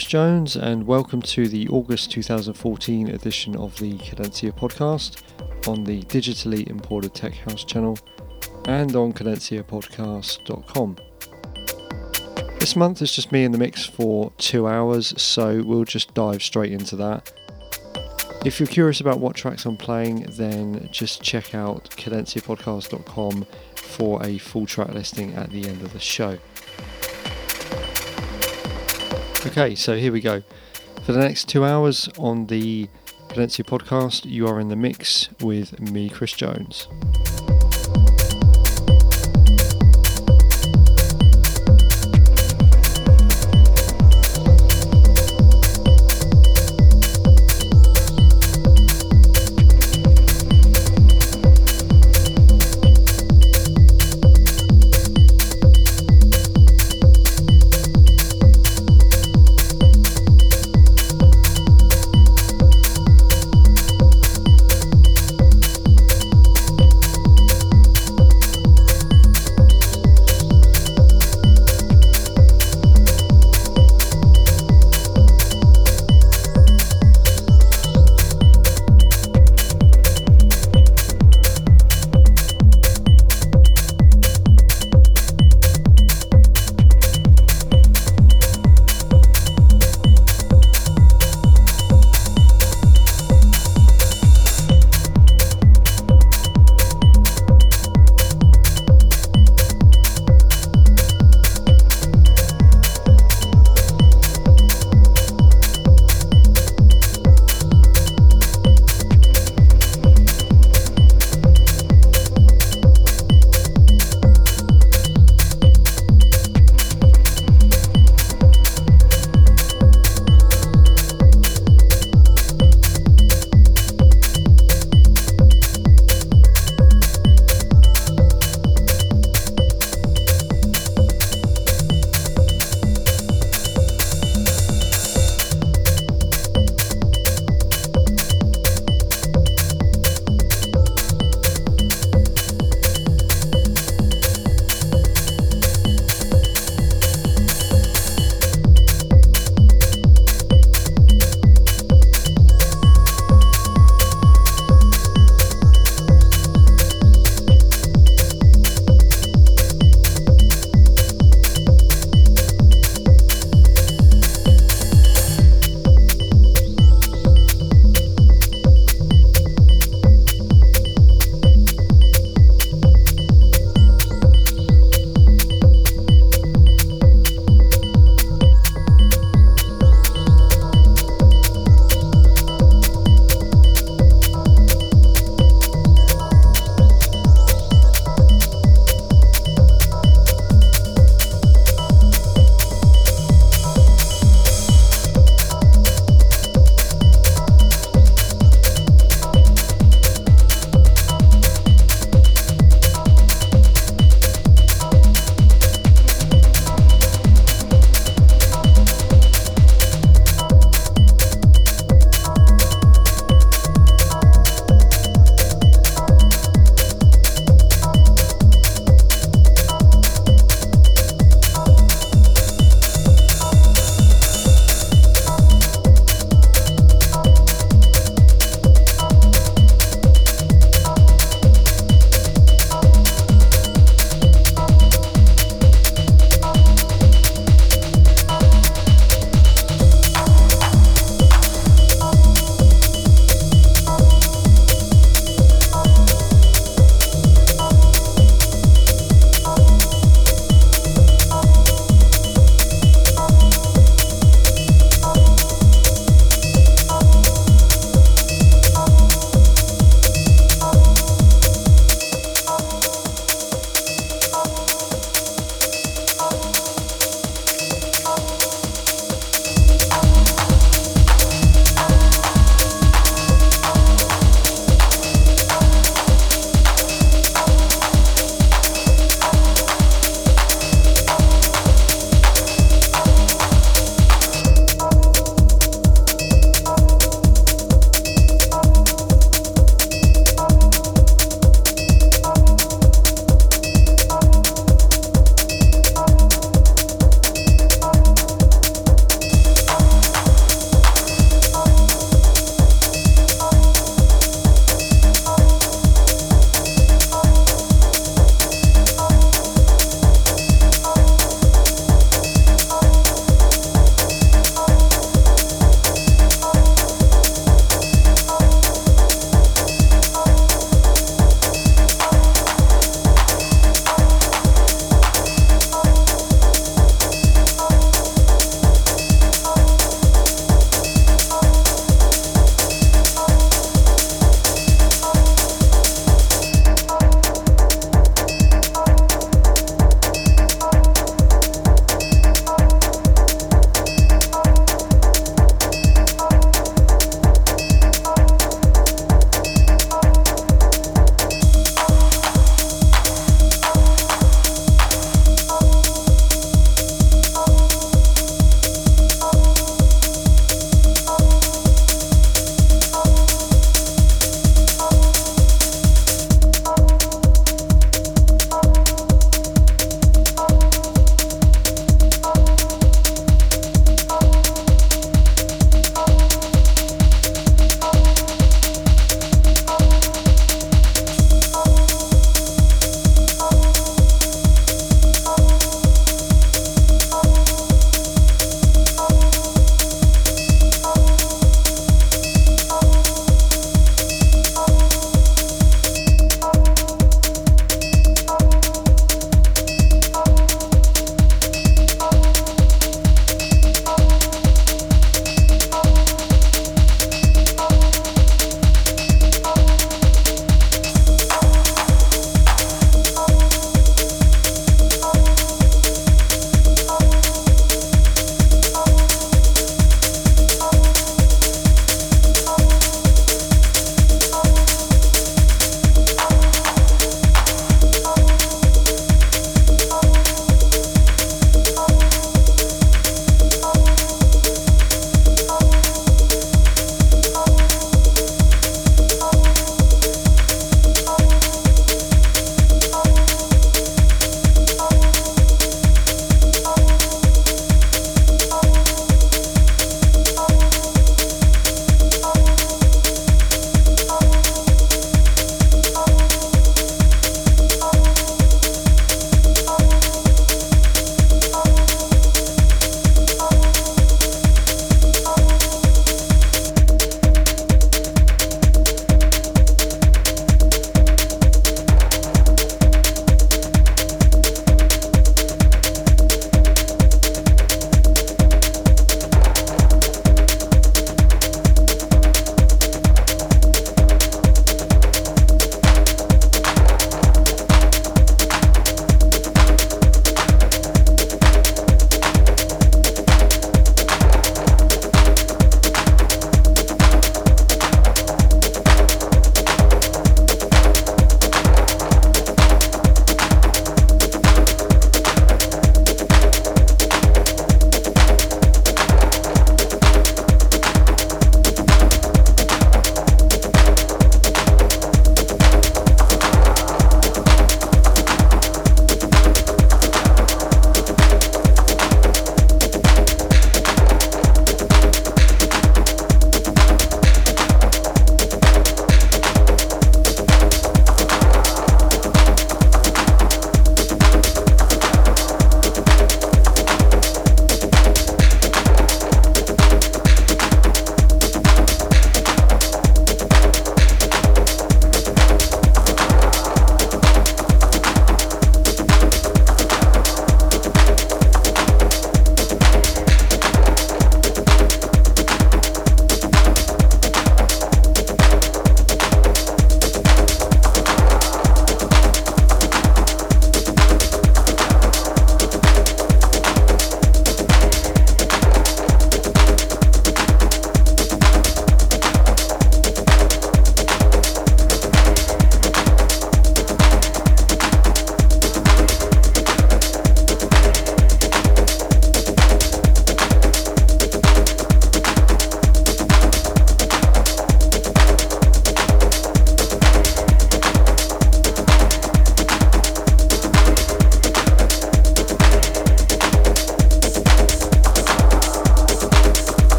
Chris Jones, and welcome to the August 2014 edition of the Cadencia podcast on the digitally imported Tech House channel and on cadenciapodcast.com. This month is just me in the mix for two hours, so we'll just dive straight into that. If you're curious about what tracks I'm playing, then just check out cadenciapodcast.com for a full track listing at the end of the show. Okay, so here we go. For the next two hours on the Cadencia podcast, you are in the mix with me, Chris Jones.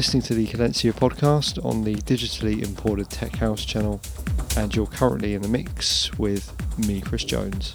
Listening to the Cadencia podcast on the digitally imported Tech House channel, and you're currently in the mix with me, Chris Jones.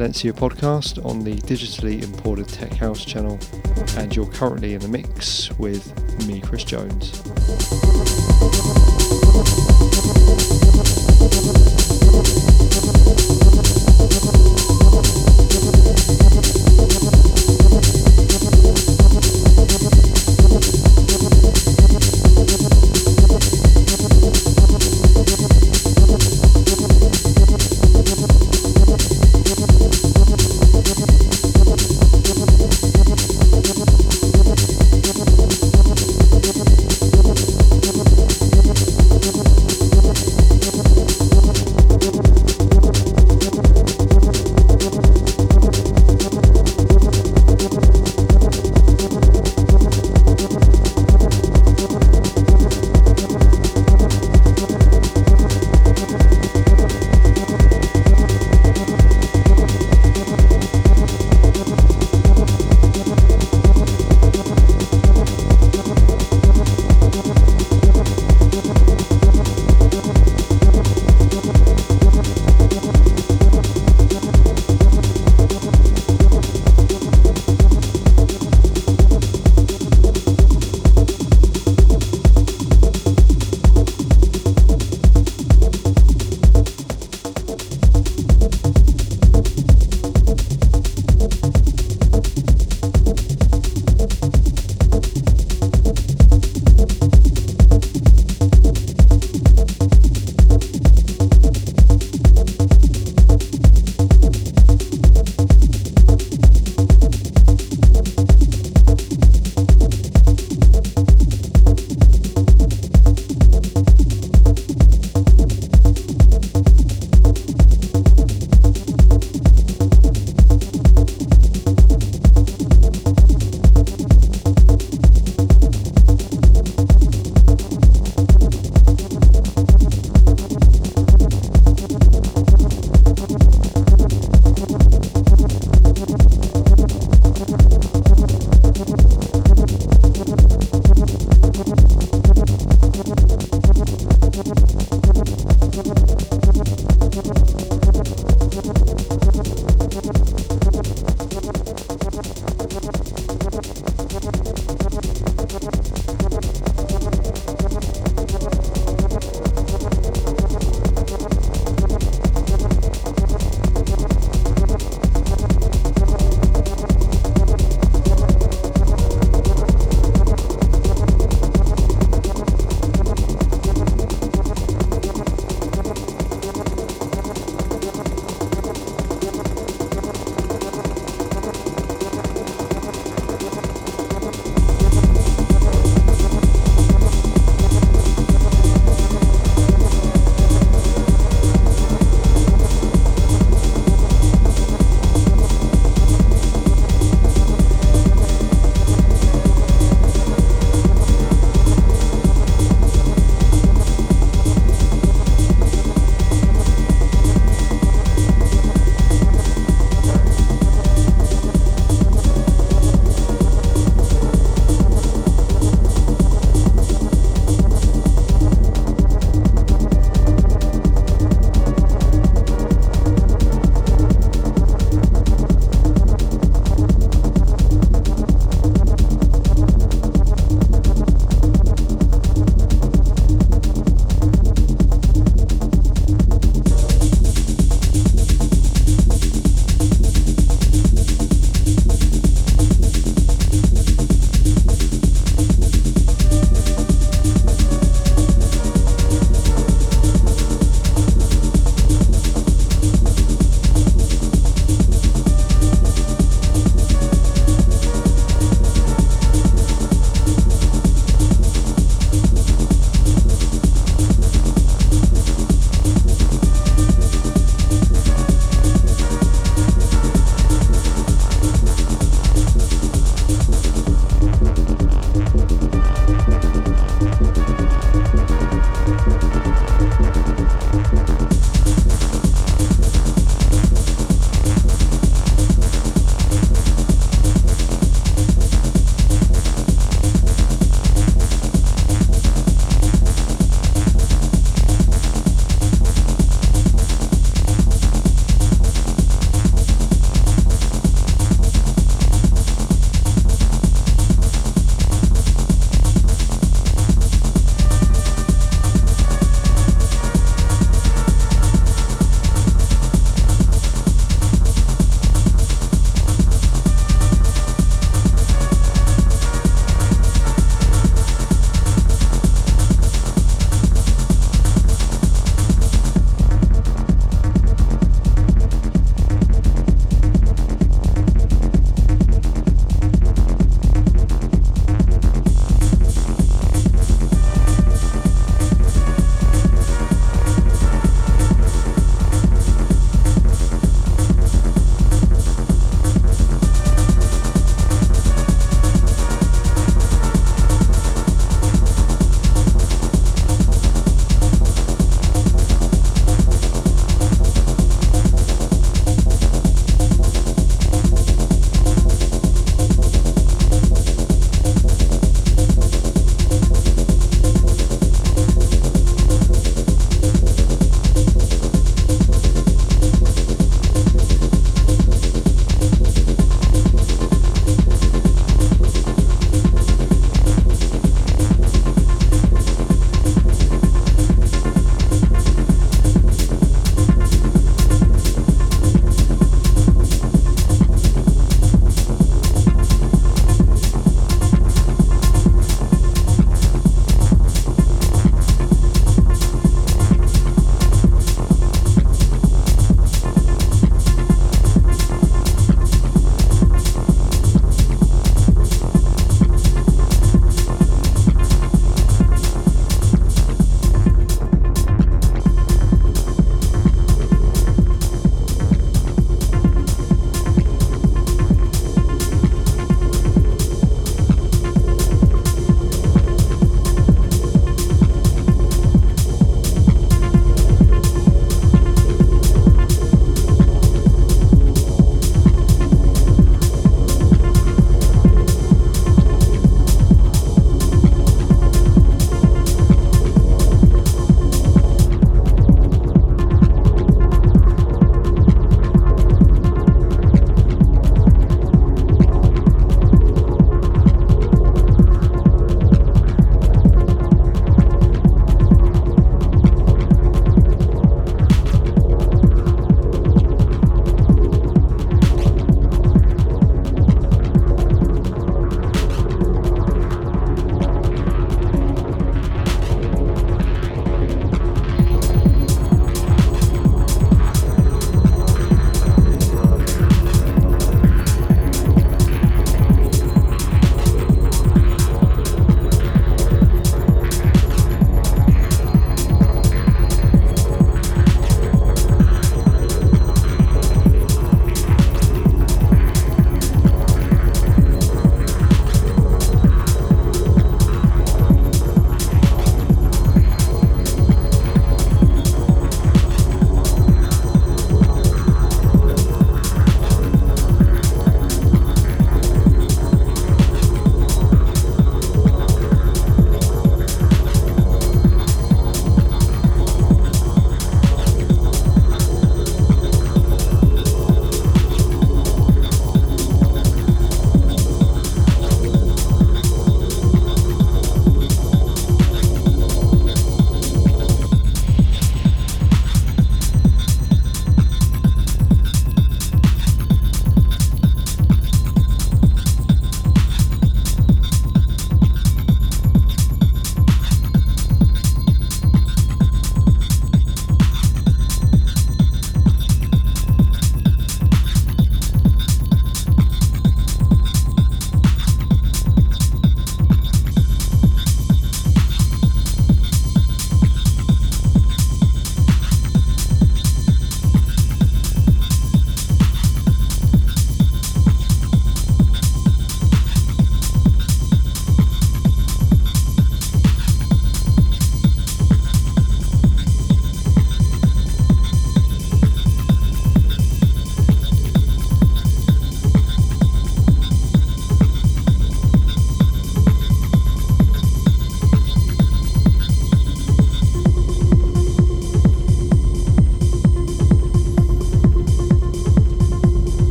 Cadencia podcast on the digitally imported Tech House channel, and you're currently in the mix with me, Chris Jones.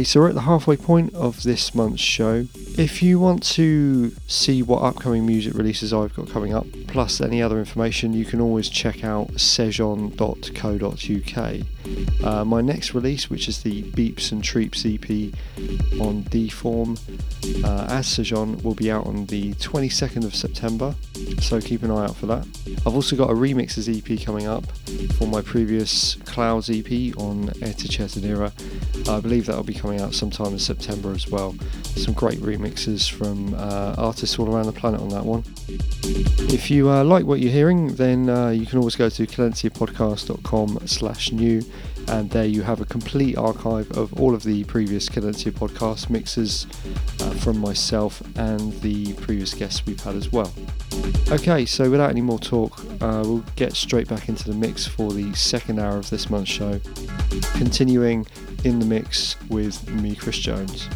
Okay, so we're at the halfway point of this month's show. If you want to see what upcoming music releases I've got coming up, plus any other information, you can always check out sejon.co.uk. Uh, my next release, which is the Beeps and Treeps EP on D-Form, uh, as Sejon, will be out on the 22nd of September, so keep an eye out for that. I've also got a remixes EP coming up for my previous Clouds EP on Eta Cetanera. I believe that'll be coming out sometime in September as well. Some great remixes from uh, artists all around the planet on that one. If you uh, like what you're hearing, then uh, you can always go to cadenciapodcast.com slash new and there you have a complete archive of all of the previous Cadencia podcast mixes uh, from myself and the previous guests we've had as well. Okay, so without any more talk, uh, we'll get straight back into the mix for the second hour of this month's show, continuing in the mix with me, Chris Jones.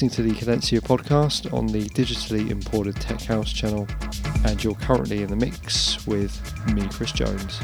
Listening to the Cadencia podcast on the digitally imported Tech House channel, and you're currently in the mix with me, Chris Jones.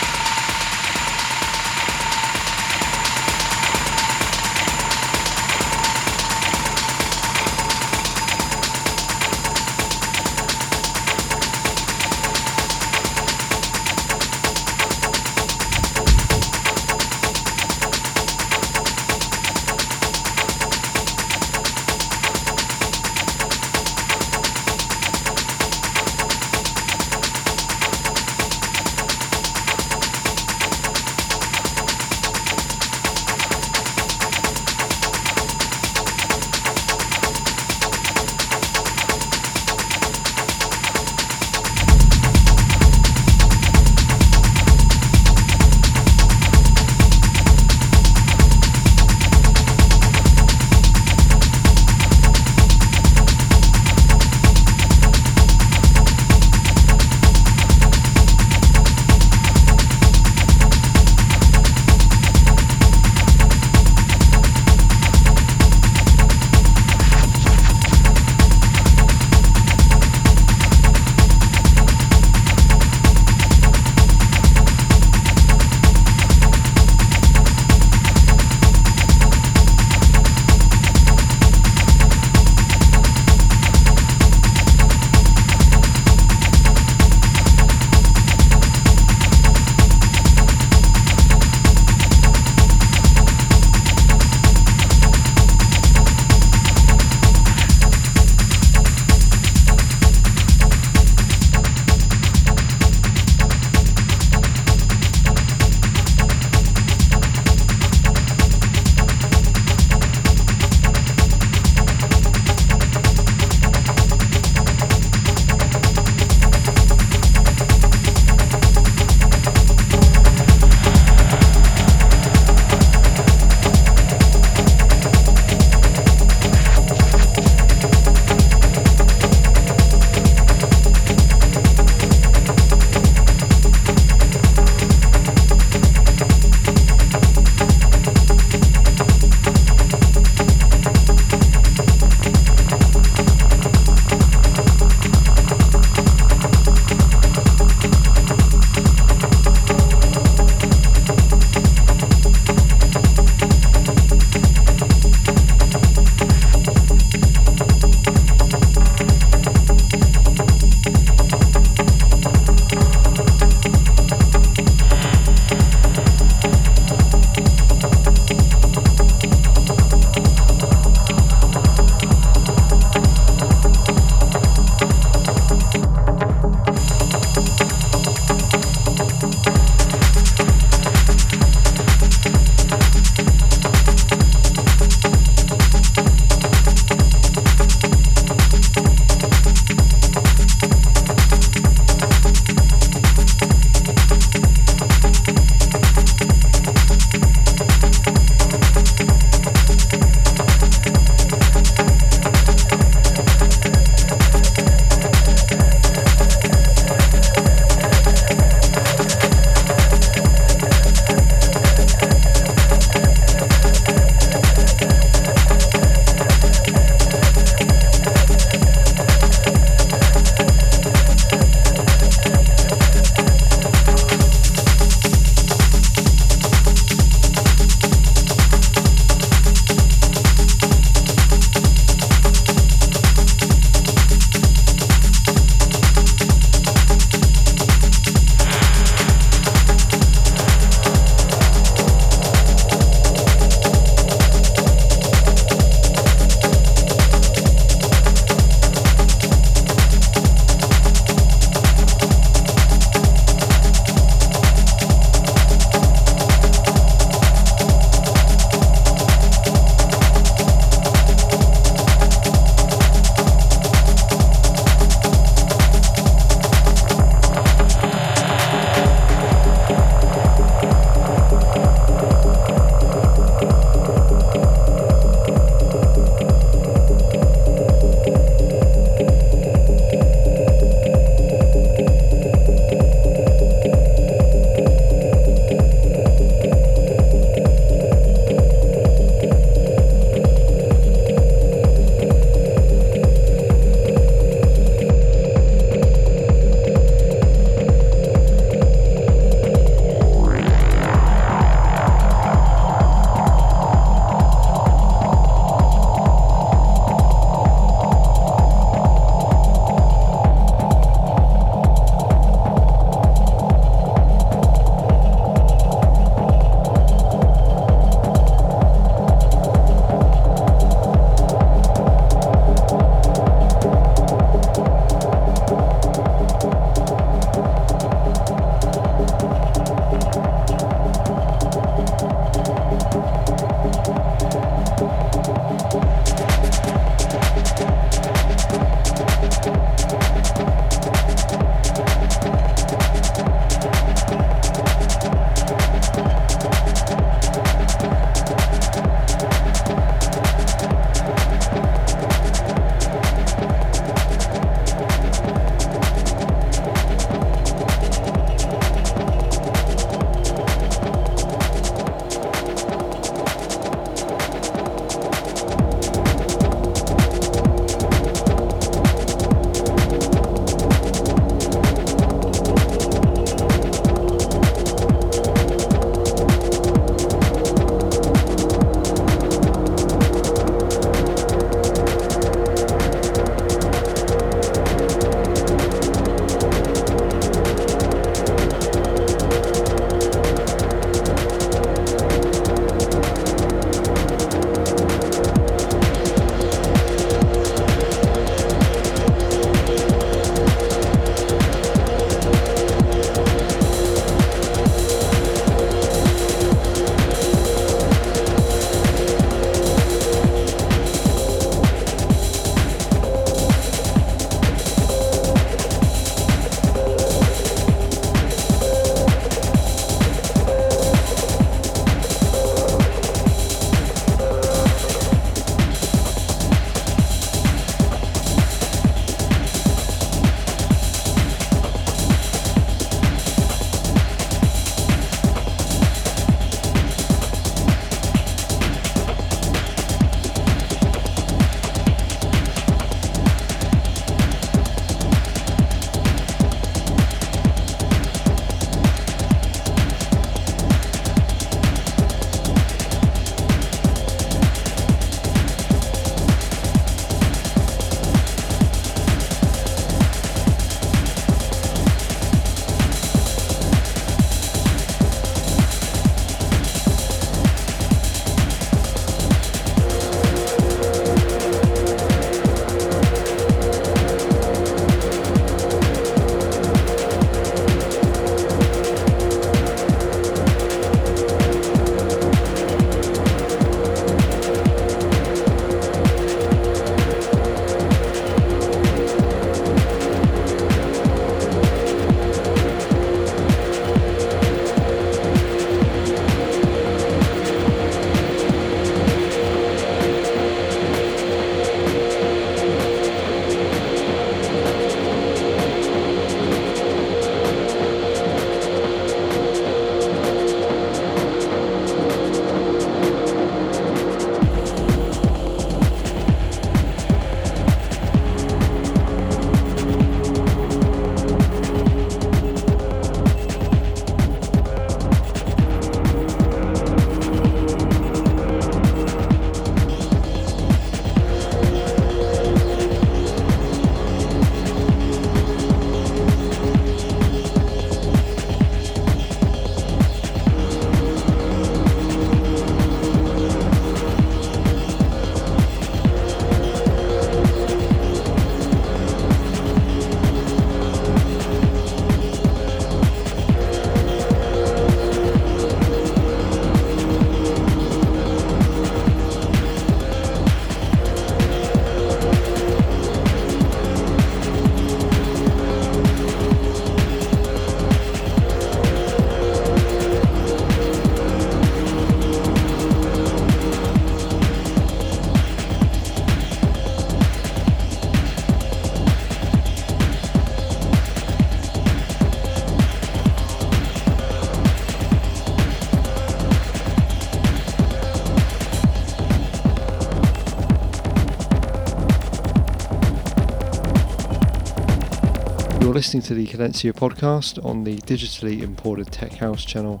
Listening to the Cadencia podcast on the digitally imported Tech House channel,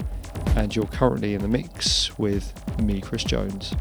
and you're currently in the mix with me, Chris Jones.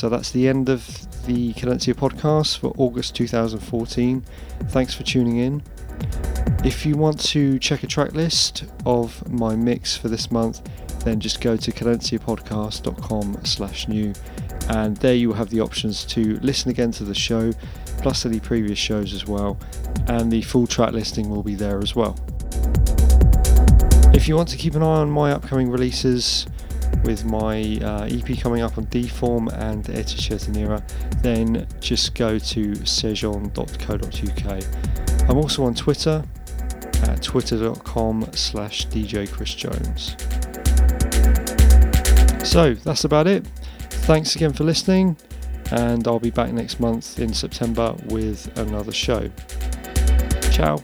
So that's the end of the Cadencia podcast for August 2014. Thanks for tuning in. If you want to check a track list of my mix for this month, then just go to cadenciapodcast.com slash new and there you will have the options to listen again to the show plus any previous shows as well and the full track listing will be there as well. If you want to keep an eye on my upcoming releases with my uh, EP coming up on Deform and Etichetanera, then just go to sejon.co.uk. I'm also on Twitter at twitter.com slash DJ Chris Jones. So that's about it. Thanks again for listening, and I'll be back next month in September with another show. Ciao.